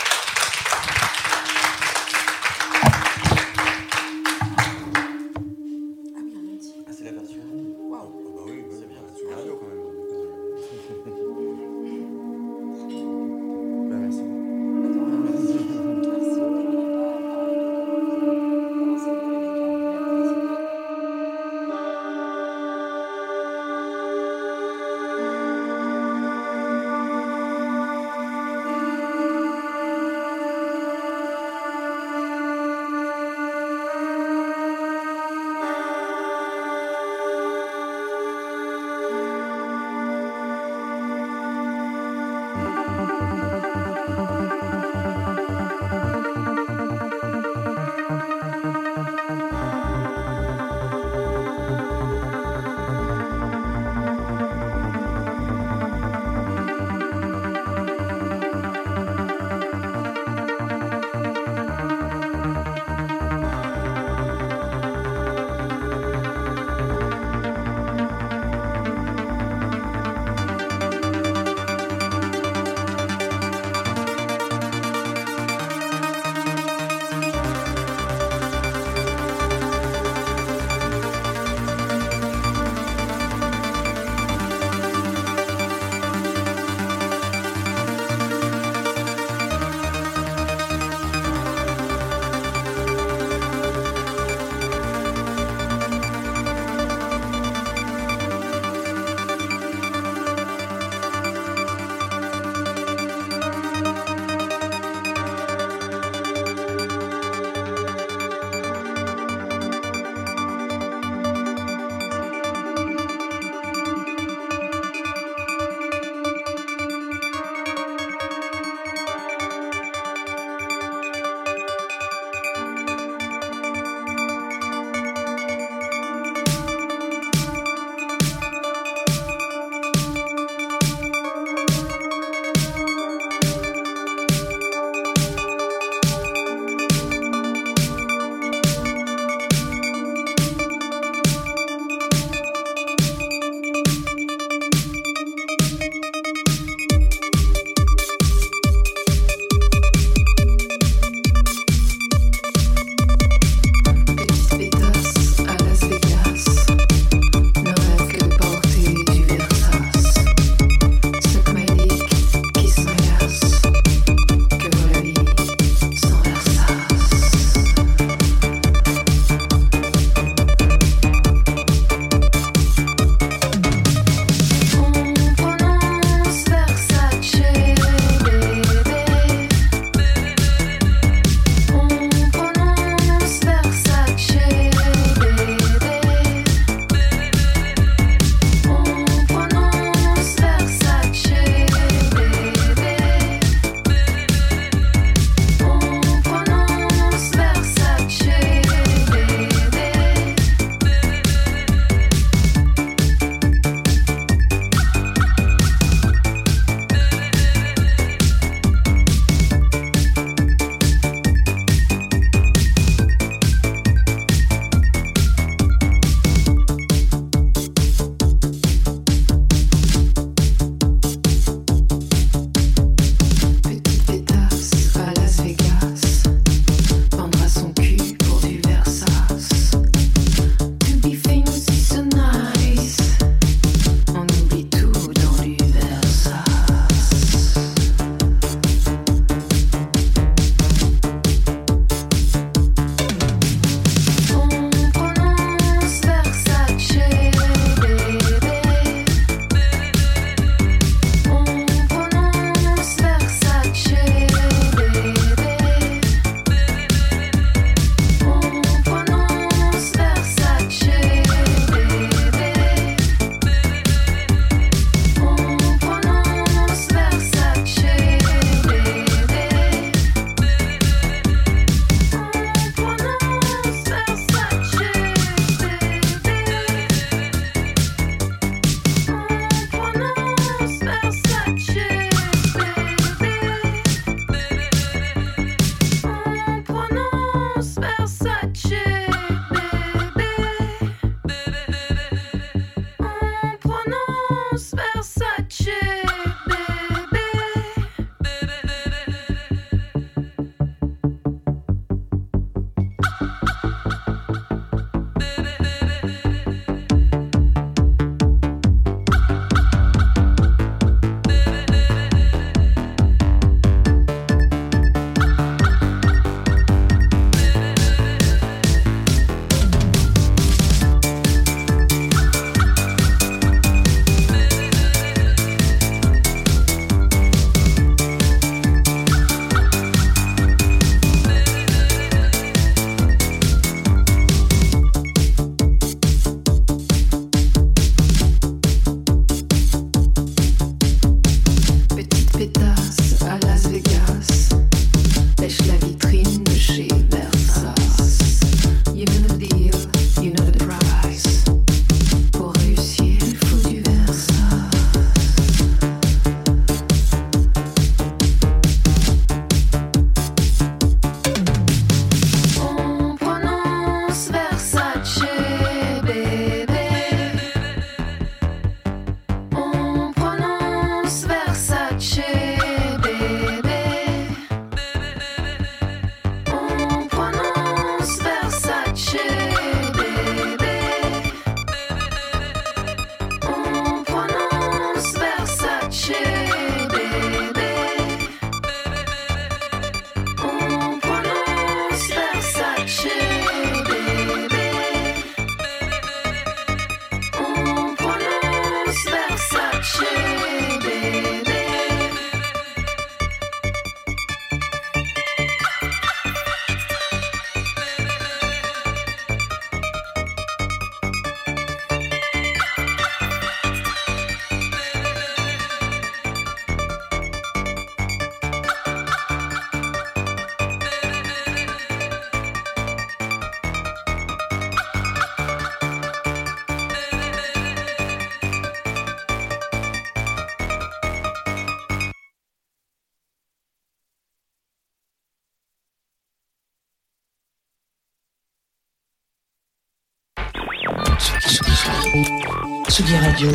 Tsugi Radio.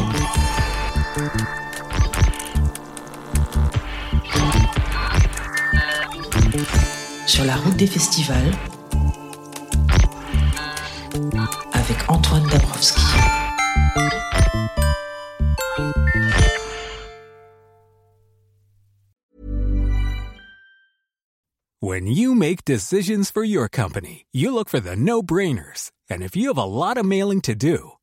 Sur la route des festivals. Avec Antoine Dabrowski. When you make decisions for your company, you look for the no-brainers. And if you have a lot of mailing to do,